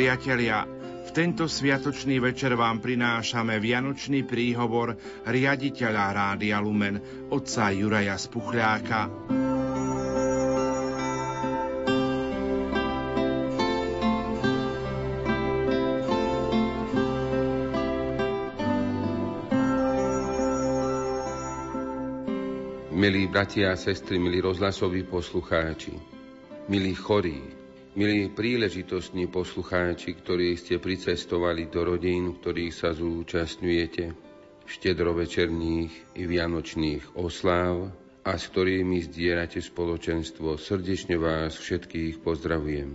Priatelia, v tento sviatočný večer vám prinášame vianočný príhovor riaditeľa Rádia Lumen, otca Juraja Spuchľáka. Milí bratia a sestry, milí rozhlasoví poslucháči, milí chorí, Milí príležitostní poslucháči, ktorí ste pricestovali do rodín, ktorých sa zúčastňujete, štedrovečerných i vianočných osláv a s ktorými zdierate spoločenstvo, srdečne vás všetkých pozdravujem.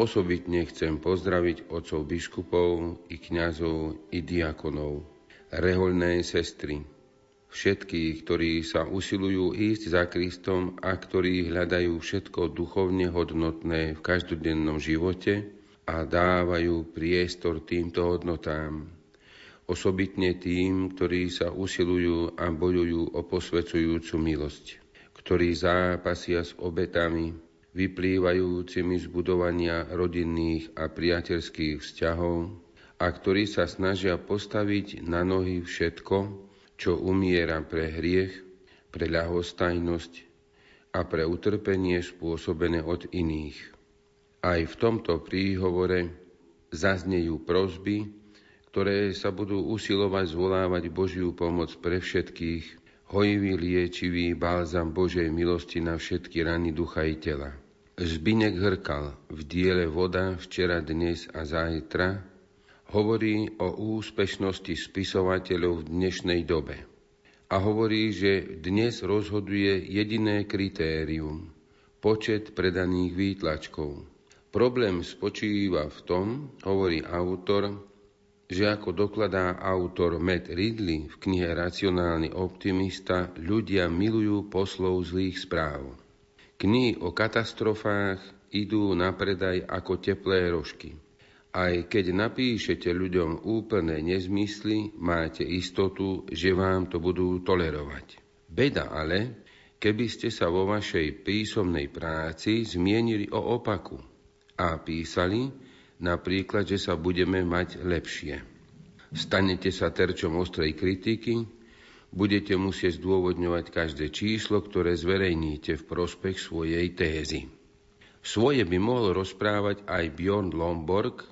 Osobitne chcem pozdraviť otcov biskupov i kňazov i diakonov, rehoľné sestry, všetkých, ktorí sa usilujú ísť za Kristom a ktorí hľadajú všetko duchovne hodnotné v každodennom živote a dávajú priestor týmto hodnotám. Osobitne tým, ktorí sa usilujú a bojujú o posvecujúcu milosť, ktorí zápasia s obetami, vyplývajúcimi z budovania rodinných a priateľských vzťahov a ktorí sa snažia postaviť na nohy všetko, čo umiera pre hriech, pre ľahostajnosť a pre utrpenie spôsobené od iných. Aj v tomto príhovore zaznejú prozby, ktoré sa budú usilovať zvolávať Božiu pomoc pre všetkých, hojivý liečivý bálzam Božej milosti na všetky rany ducha i tela. Zbinek Hrkal v diele Voda včera, dnes a zajtra hovorí o úspešnosti spisovateľov v dnešnej dobe. A hovorí, že dnes rozhoduje jediné kritérium – počet predaných výtlačkov. Problém spočíva v tom, hovorí autor, že ako dokladá autor Matt Ridley v knihe Racionálny optimista, ľudia milujú poslov zlých správ. Knihy o katastrofách idú na predaj ako teplé rožky. Aj keď napíšete ľuďom úplné nezmysly, máte istotu, že vám to budú tolerovať. Beda ale, keby ste sa vo vašej písomnej práci zmienili o opaku a písali napríklad, že sa budeme mať lepšie. Stanete sa terčom ostrej kritiky, budete musieť zdôvodňovať každé číslo, ktoré zverejníte v prospech svojej tézy. Svoje by mohol rozprávať aj Bjorn Lomborg,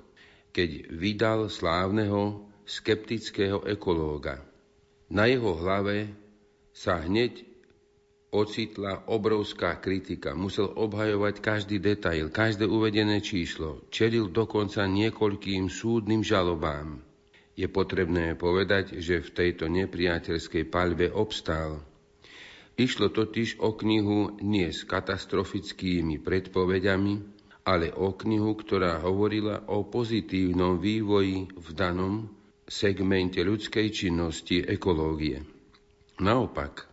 keď vydal slávneho skeptického ekológa. Na jeho hlave sa hneď ocitla obrovská kritika. Musel obhajovať každý detail, každé uvedené číslo. Čelil dokonca niekoľkým súdnym žalobám. Je potrebné povedať, že v tejto nepriateľskej palbe obstál. Išlo totiž o knihu nie s katastrofickými predpovediami, ale o knihu, ktorá hovorila o pozitívnom vývoji v danom segmente ľudskej činnosti ekológie. Naopak,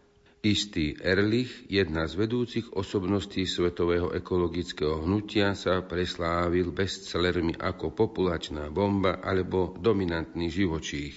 istý Erlich, jedna z vedúcich osobností svetového ekologického hnutia, sa preslávil bestsellermi ako populačná bomba alebo dominantný živočích.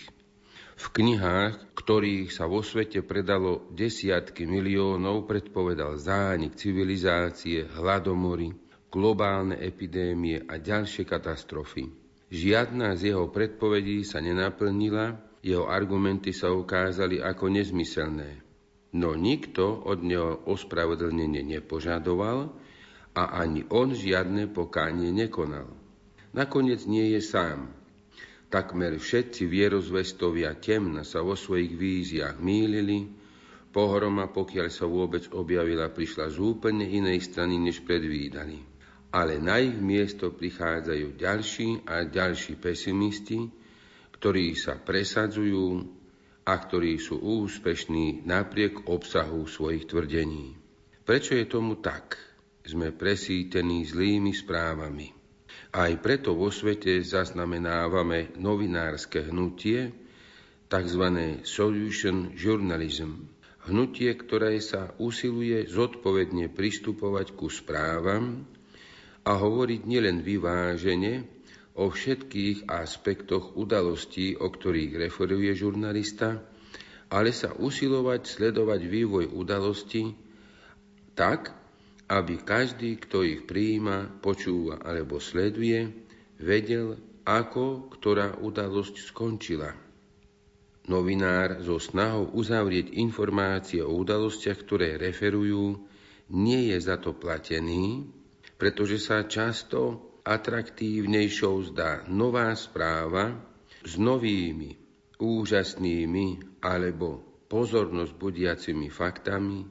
V knihách, ktorých sa vo svete predalo desiatky miliónov, predpovedal zánik civilizácie, hladomory, globálne epidémie a ďalšie katastrofy. Žiadna z jeho predpovedí sa nenaplnila, jeho argumenty sa ukázali ako nezmyselné. No nikto od neho ospravedlnenie nepožadoval a ani on žiadne pokánie nekonal. Nakoniec nie je sám. Takmer všetci vierozvestovia temna sa vo svojich víziách mýlili, pohroma, pokiaľ sa vôbec objavila, prišla z úplne inej strany, než predvídali ale na ich miesto prichádzajú ďalší a ďalší pesimisti, ktorí sa presadzujú a ktorí sú úspešní napriek obsahu svojich tvrdení. Prečo je tomu tak? Sme presítení zlými správami. Aj preto vo svete zaznamenávame novinárske hnutie, tzv. solution journalism, hnutie, ktoré sa usiluje zodpovedne pristupovať ku správam, a hovoriť nielen vyvážene o všetkých aspektoch udalostí, o ktorých referuje žurnalista, ale sa usilovať sledovať vývoj udalostí tak, aby každý, kto ich prijíma, počúva alebo sleduje, vedel, ako ktorá udalosť skončila. Novinár so snahou uzavrieť informácie o udalostiach, ktoré referujú, nie je za to platený, pretože sa často atraktívnejšou zdá nová správa s novými, úžasnými alebo pozornosť budiacimi faktami,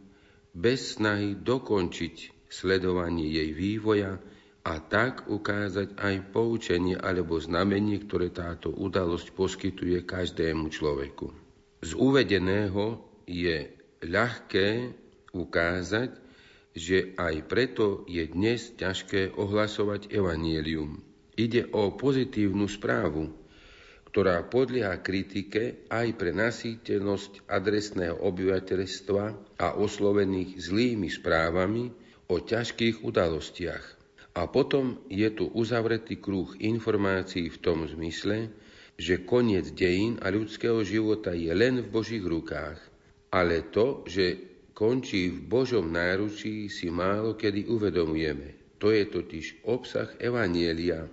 bez snahy dokončiť sledovanie jej vývoja a tak ukázať aj poučenie alebo znamenie, ktoré táto udalosť poskytuje každému človeku. Z uvedeného je ľahké ukázať, že aj preto je dnes ťažké ohlasovať evanielium. Ide o pozitívnu správu, ktorá podlieha kritike aj pre nasýtenosť adresného obyvateľstva a oslovených zlými správami o ťažkých udalostiach. A potom je tu uzavretý kruh informácií v tom zmysle, že koniec dejín a ľudského života je len v Božích rukách, ale to, že končí v Božom náručí, si málo kedy uvedomujeme. To je totiž obsah Evanielia.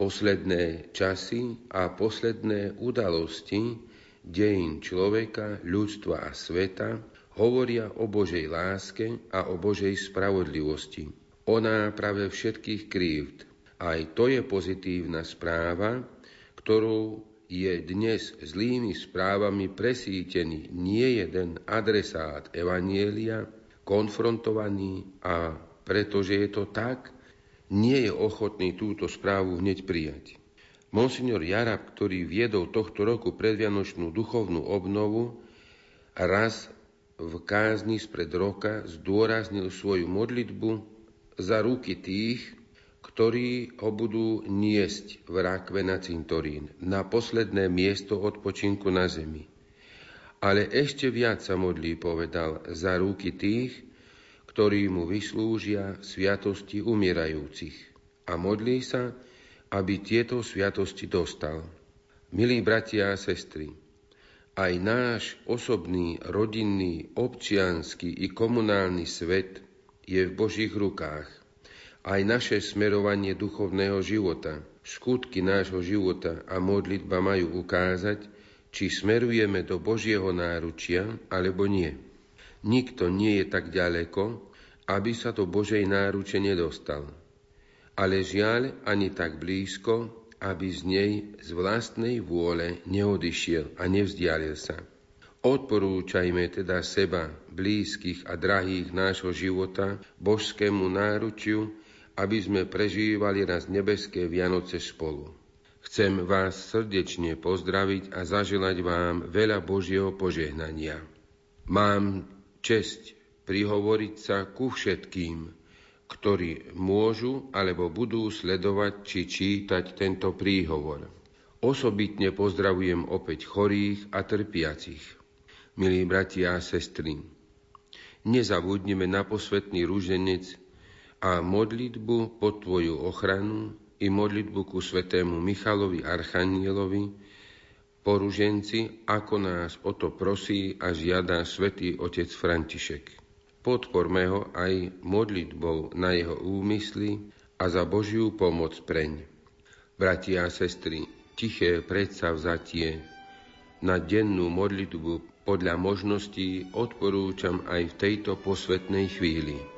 Posledné časy a posledné udalosti dejín človeka, ľudstva a sveta hovoria o Božej láske a o Božej spravodlivosti o náprave všetkých krívd. Aj to je pozitívna správa, ktorou je dnes zlými správami presítený nie jeden adresát Evanielia, konfrontovaný a pretože je to tak, nie je ochotný túto správu hneď prijať. Monsignor Jarab, ktorý viedol tohto roku predvianočnú duchovnú obnovu, raz v kázni spred roka zdôraznil svoju modlitbu za ruky tých, ktorí ho budú niesť v rákve na cintorín, na posledné miesto odpočinku na zemi. Ale ešte viac sa modlí, povedal, za ruky tých, ktorí mu vyslúžia sviatosti umierajúcich. A modlí sa, aby tieto sviatosti dostal. Milí bratia a sestry, aj náš osobný, rodinný, občianský i komunálny svet – je v Božích rukách. Aj naše smerovanie duchovného života, skutky nášho života a modlitba majú ukázať, či smerujeme do Božieho náručia alebo nie. Nikto nie je tak ďaleko, aby sa do Božej náruče nedostal. Ale žiaľ ani tak blízko, aby z nej z vlastnej vôle neodišiel a nevzdialil sa. Odporúčajme teda seba, blízkych a drahých nášho života božskému náručiu, aby sme prežívali raz nebeské Vianoce spolu. Chcem vás srdečne pozdraviť a zaželať vám veľa Božieho požehnania. Mám česť prihovoriť sa ku všetkým, ktorí môžu alebo budú sledovať či čítať tento príhovor. Osobitne pozdravujem opäť chorých a trpiacich milí bratia a sestry. Nezabudnime na posvetný rúženec a modlitbu pod Tvoju ochranu i modlitbu ku svetému Michalovi Archanielovi, poruženci, ako nás o to prosí a žiada svätý otec František. Podporme ho aj modlitbou na jeho úmysly a za Božiu pomoc preň. Bratia a sestry, tiché predsavzatie na dennú modlitbu podľa možností odporúčam aj v tejto posvetnej chvíli.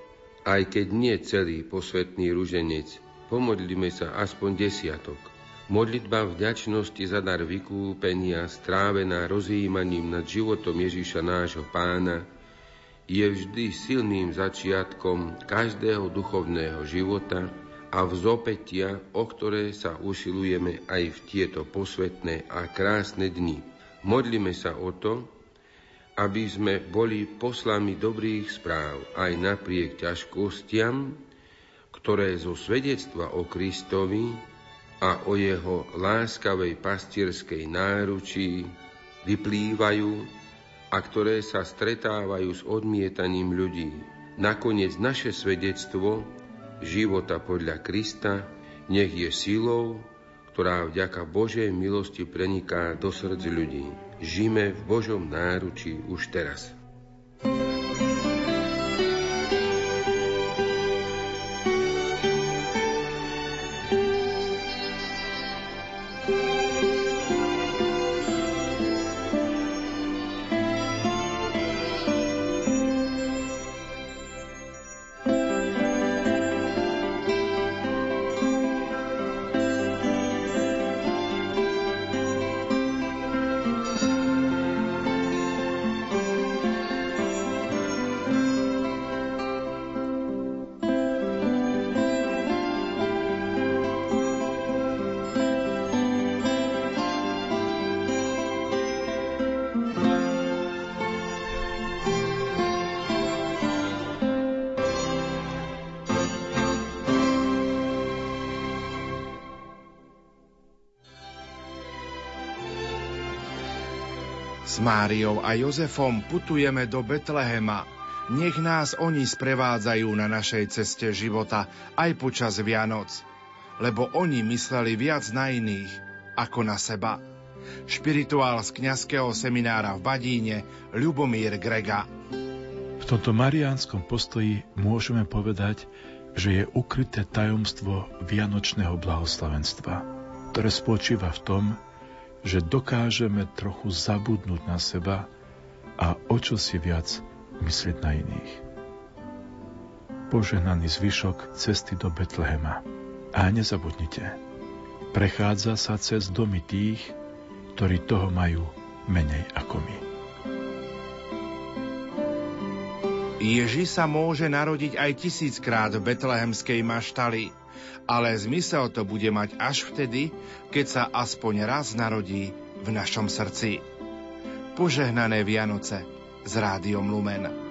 Aj keď nie celý posvetný ruženec, pomodlíme sa aspoň desiatok. Modlitba vďačnosti za dar vykúpenia, strávená rozjímaním nad životom Ježíša nášho pána, je vždy silným začiatkom každého duchovného života a vzopetia, o ktoré sa usilujeme aj v tieto posvetné a krásne dni. Modlíme sa o to, aby sme boli poslami dobrých správ aj napriek ťažkostiam, ktoré zo svedectva o Kristovi a o jeho láskavej pastierskej náručí vyplývajú a ktoré sa stretávajú s odmietaním ľudí. Nakoniec naše svedectvo života podľa Krista nech je silou, ktorá vďaka Božej milosti preniká do srdc ľudí. Žime v Božom náručí už teraz. S Máriou a Jozefom putujeme do Betlehema. Nech nás oni sprevádzajú na našej ceste života aj počas Vianoc, lebo oni mysleli viac na iných ako na seba. Špirituál z kňazského seminára v Badíne Ľubomír Grega. V tomto mariánskom postoji môžeme povedať, že je ukryté tajomstvo vianočného blahoslavenstva, ktoré spočíva v tom, že dokážeme trochu zabudnúť na seba a o čo si viac myslieť na iných. Požehnaný zvyšok cesty do Betlehema. A nezabudnite, prechádza sa cez domy tých, ktorí toho majú menej ako my. Ježi sa môže narodiť aj tisíckrát v betlehemskej maštali, ale zmysel to bude mať až vtedy, keď sa aspoň raz narodí v našom srdci. Požehnané Vianoce s Rádiom Lumen.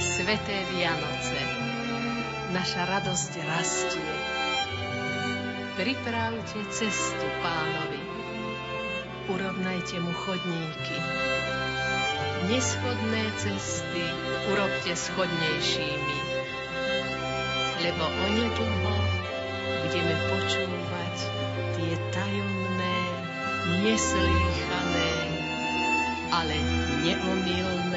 Sveté Vianoce. Naša radosť rastie. Pripravte cestu pánovi. Urovnajte mu chodníky. Neschodné cesty urobte schodnejšími. Lebo onedlho budeme počúvať tie tajomné, neslýchané, ale neomilné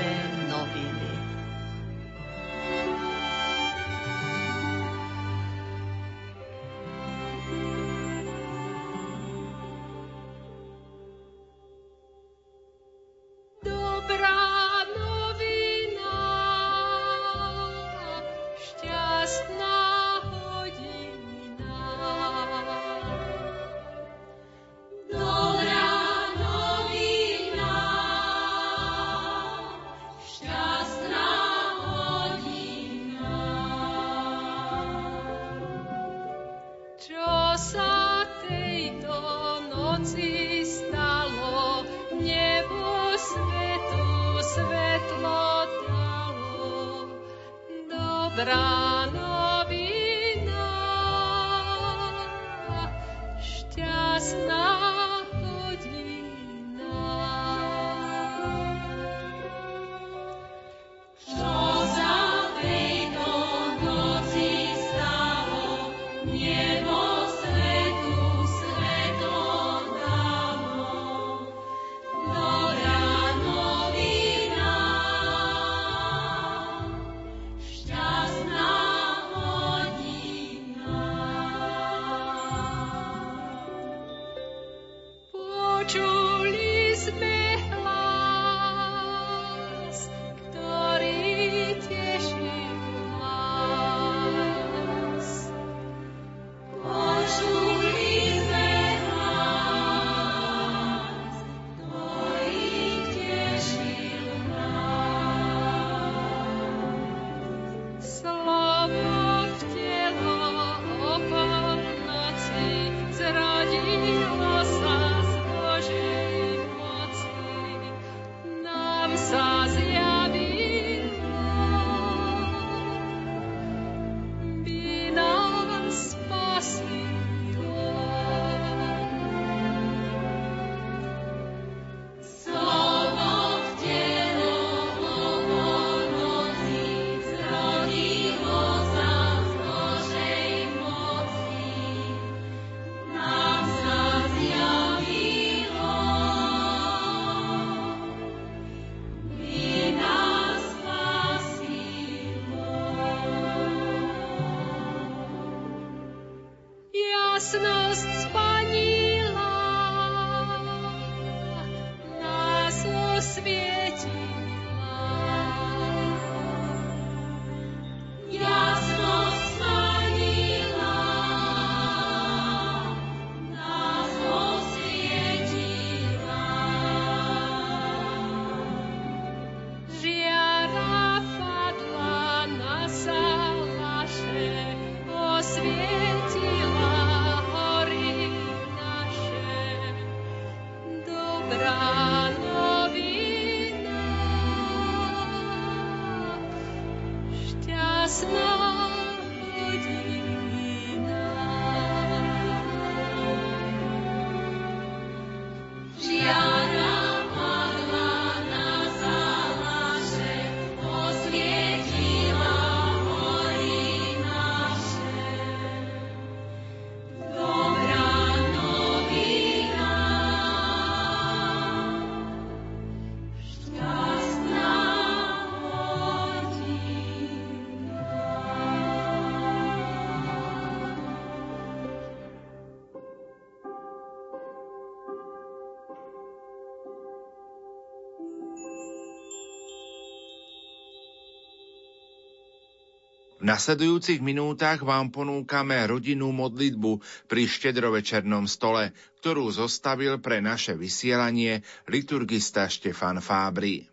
V nasledujúcich minútach vám ponúkame rodinnú modlitbu pri štedrovečernom stole, ktorú zostavil pre naše vysielanie liturgista Štefan Fábri.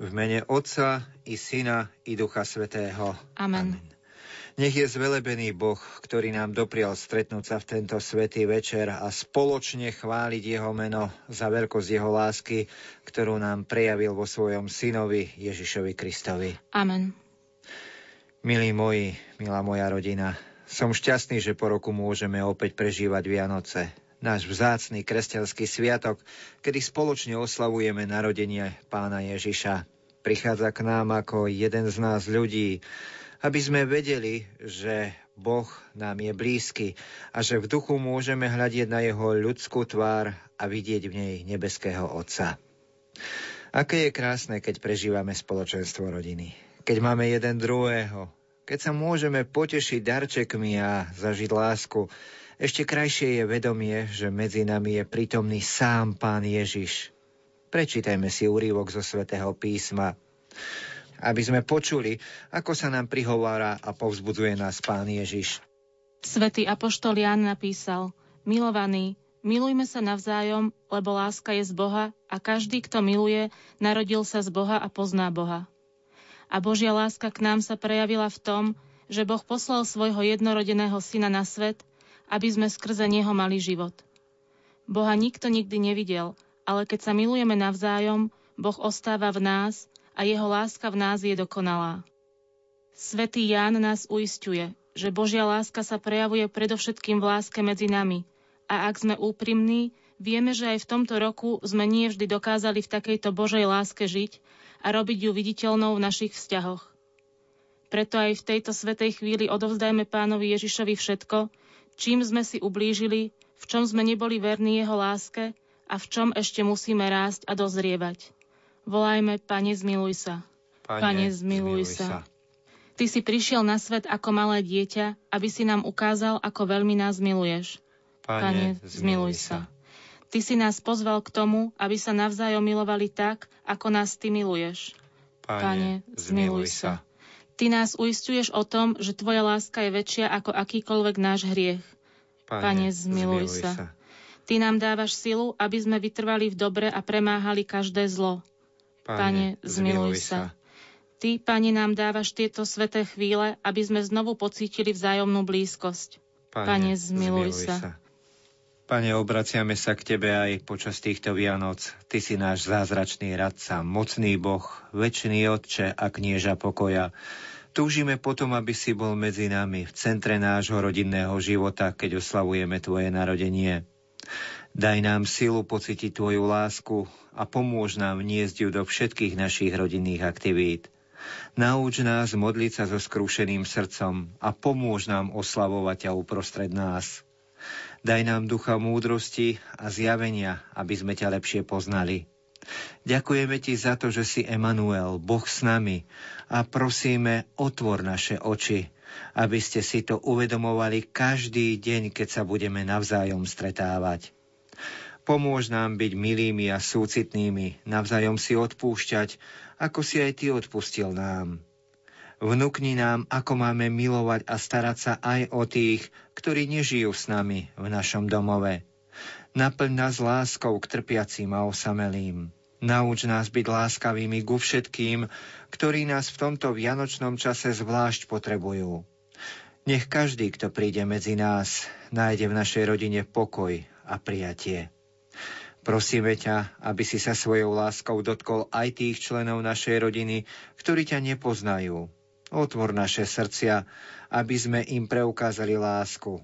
V mene Otca i Syna i Ducha Svetého. Amen. Amen. Nech je zvelebený Boh, ktorý nám doprial stretnúť sa v tento svetý večer a spoločne chváliť Jeho meno za veľkosť Jeho lásky, ktorú nám prejavil vo svojom synovi Ježišovi Kristovi. Amen. Milí moji, milá moja rodina, som šťastný, že po roku môžeme opäť prežívať Vianoce. Náš vzácný kresťanský sviatok, kedy spoločne oslavujeme narodenie pána Ježiša. Prichádza k nám ako jeden z nás ľudí, aby sme vedeli, že Boh nám je blízky a že v duchu môžeme hľadiť na jeho ľudskú tvár a vidieť v nej nebeského Otca. Aké je krásne, keď prežívame spoločenstvo rodiny keď máme jeden druhého, keď sa môžeme potešiť darčekmi a zažiť lásku, ešte krajšie je vedomie, že medzi nami je prítomný sám Pán Ježiš. Prečítajme si úrivok zo svätého písma, aby sme počuli, ako sa nám prihovára a povzbudzuje nás Pán Ježiš. Svetý Apoštol Jan napísal, milovaný, milujme sa navzájom, lebo láska je z Boha a každý, kto miluje, narodil sa z Boha a pozná Boha. A Božia láska k nám sa prejavila v tom, že Boh poslal svojho jednorodeného syna na svet, aby sme skrze neho mali život. Boha nikto nikdy nevidel, ale keď sa milujeme navzájom, Boh ostáva v nás a jeho láska v nás je dokonalá. Svetý Ján nás uistuje, že Božia láska sa prejavuje predovšetkým v láske medzi nami a ak sme úprimní, vieme, že aj v tomto roku sme nie vždy dokázali v takejto Božej láske žiť a robiť ju viditeľnou v našich vzťahoch. Preto aj v tejto svetej chvíli odovzdajme pánovi Ježišovi všetko, čím sme si ublížili, v čom sme neboli verní jeho láske a v čom ešte musíme rásť a dozrievať. Volajme, Pane, zmiluj sa. Pane, Pane zmiluj, zmiluj sa. sa. Ty si prišiel na svet ako malé dieťa, aby si nám ukázal, ako veľmi nás miluješ. Pane, Pane zmiluj sa. Ty si nás pozval k tomu, aby sa navzájom milovali tak, ako nás Ty miluješ. Pane, Pane zmiluj sa. Ty nás uistuješ o tom, že Tvoja láska je väčšia ako akýkoľvek náš hriech. Pane, Pane zmiluj, zmiluj sa. sa. Ty nám dávaš silu, aby sme vytrvali v dobre a premáhali každé zlo. Pane, Pane zmiluj sa. Ty, Pane, nám dávaš tieto sveté chvíle, aby sme znovu pocítili vzájomnú blízkosť. Pane, Pane zmiluj, zmiluj sa. sa. Pane, obraciame sa k Tebe aj počas týchto Vianoc. Ty si náš zázračný radca, mocný Boh, väčší Otče a knieža pokoja. Túžime potom, aby si bol medzi nami v centre nášho rodinného života, keď oslavujeme Tvoje narodenie. Daj nám silu pocítiť Tvoju lásku a pomôž nám vniesť ju do všetkých našich rodinných aktivít. Nauč nás modliť sa so skrúšeným srdcom a pomôž nám oslavovať ťa uprostred nás. Daj nám ducha múdrosti a zjavenia, aby sme ťa lepšie poznali. Ďakujeme ti za to, že si Emanuel, Boh s nami a prosíme, otvor naše oči, aby ste si to uvedomovali každý deň, keď sa budeme navzájom stretávať. Pomôž nám byť milými a súcitnými, navzájom si odpúšťať, ako si aj ty odpustil nám. Vnúkni nám, ako máme milovať a starať sa aj o tých, ktorí nežijú s nami v našom domove. Naplň nás láskou k trpiacim a osamelým. Nauč nás byť láskavými ku všetkým, ktorí nás v tomto vianočnom čase zvlášť potrebujú. Nech každý, kto príde medzi nás, nájde v našej rodine pokoj a prijatie. Prosíme ťa, aby si sa svojou láskou dotkol aj tých členov našej rodiny, ktorí ťa nepoznajú, Otvor naše srdcia, aby sme im preukázali lásku.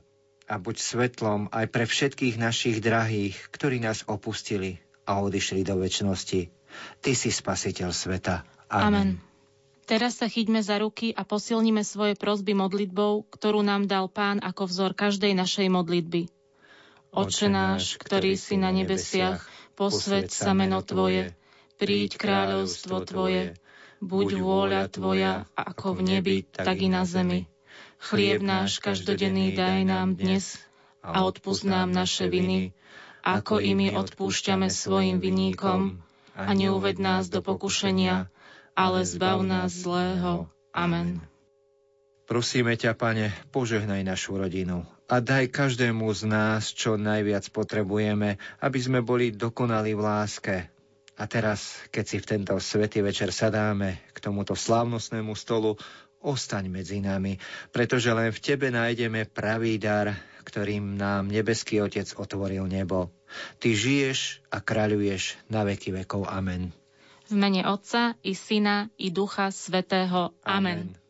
A buď svetlom aj pre všetkých našich drahých, ktorí nás opustili a odišli do väčšnosti. Ty si spasiteľ sveta. Amen. Amen. Teraz sa chyťme za ruky a posilníme svoje prosby modlitbou, ktorú nám dal Pán ako vzor každej našej modlitby. Oče náš, ktorý si na nebesiach, posved sa meno Tvoje, príď kráľovstvo Tvoje, buď vôľa Tvoja, ako v nebi, tak i na zemi. Chlieb náš každodenný daj nám dnes a odpust nám naše viny, ako i my odpúšťame svojim vinníkom a neuved nás do pokušenia, ale zbav nás zlého. Amen. Prosíme ťa, Pane, požehnaj našu rodinu a daj každému z nás, čo najviac potrebujeme, aby sme boli dokonali v láske, a teraz, keď si v tento svetý večer sadáme k tomuto slávnostnému stolu, ostaň medzi nami, pretože len v Tebe nájdeme pravý dar, ktorým nám nebeský Otec otvoril nebo. Ty žiješ a kráľuješ na veky vekov. Amen. V mene Otca i Syna i Ducha Svetého. Amen. Amen.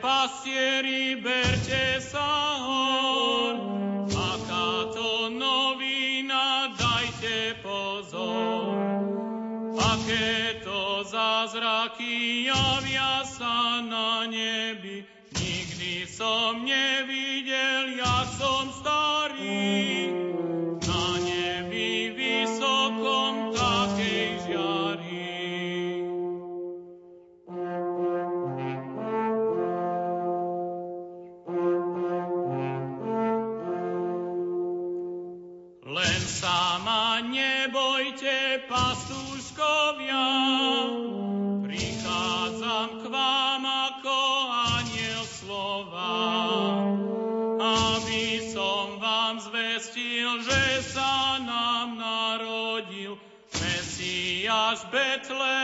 Pastieri, berte sa hor. Aká to novina, dajte pozor. Aké to zázraky javia sa na nebi, nikdy som nevidel, ja som starý. Bethlehem.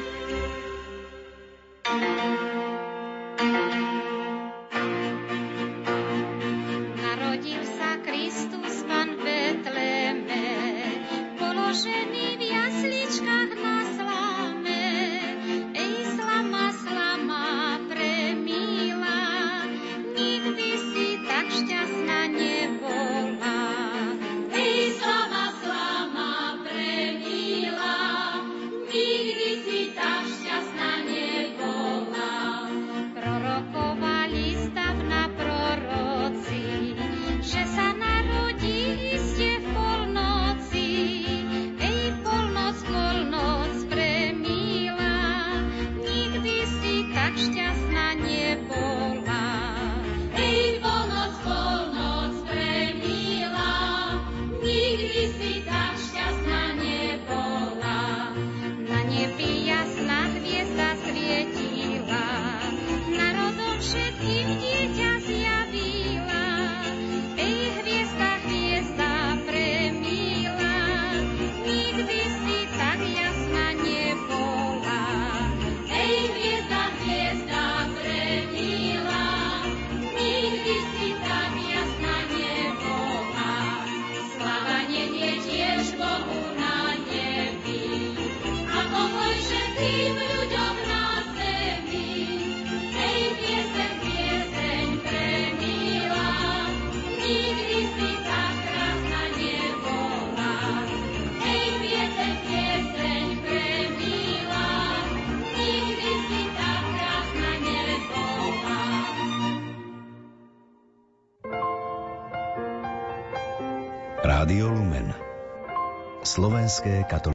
católica.